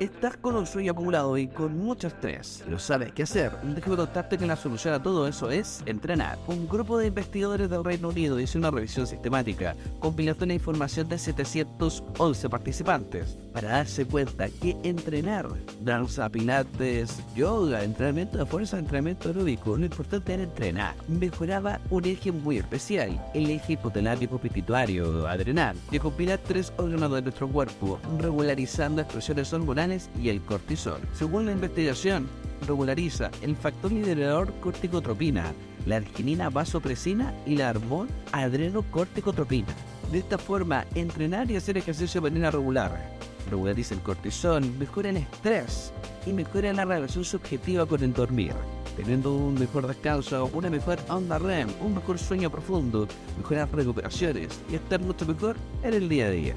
Estás con un sueño acumulado y con mucho estrés. Lo sabes qué hacer. Déjame contarte que la solución a todo eso es entrenar. Un grupo de investigadores del Reino Unido hizo una revisión sistemática, compilando la información de 711 participantes, para darse cuenta que entrenar, danza, pilates, yoga, entrenamiento de fuerza, entrenamiento aeróbico, lo importante era entrenar, mejoraba un eje muy especial, el eje hipotalámico pituitario adrenal, que compila tres órganos de nuestro cuerpo, regularizando expresiones hormonales y el cortisol. Según la investigación, regulariza el factor liderador corticotropina, la arginina vasopresina y la hormona adrenocorticotropina. De esta forma, entrenar y hacer ejercicio de manera regular regulariza el cortisol, mejora el estrés y mejora la relación subjetiva con el dormir, teniendo un mejor descanso, una mejor onda REM, un mejor sueño profundo, mejoras recuperaciones y estar mucho mejor en el día a día.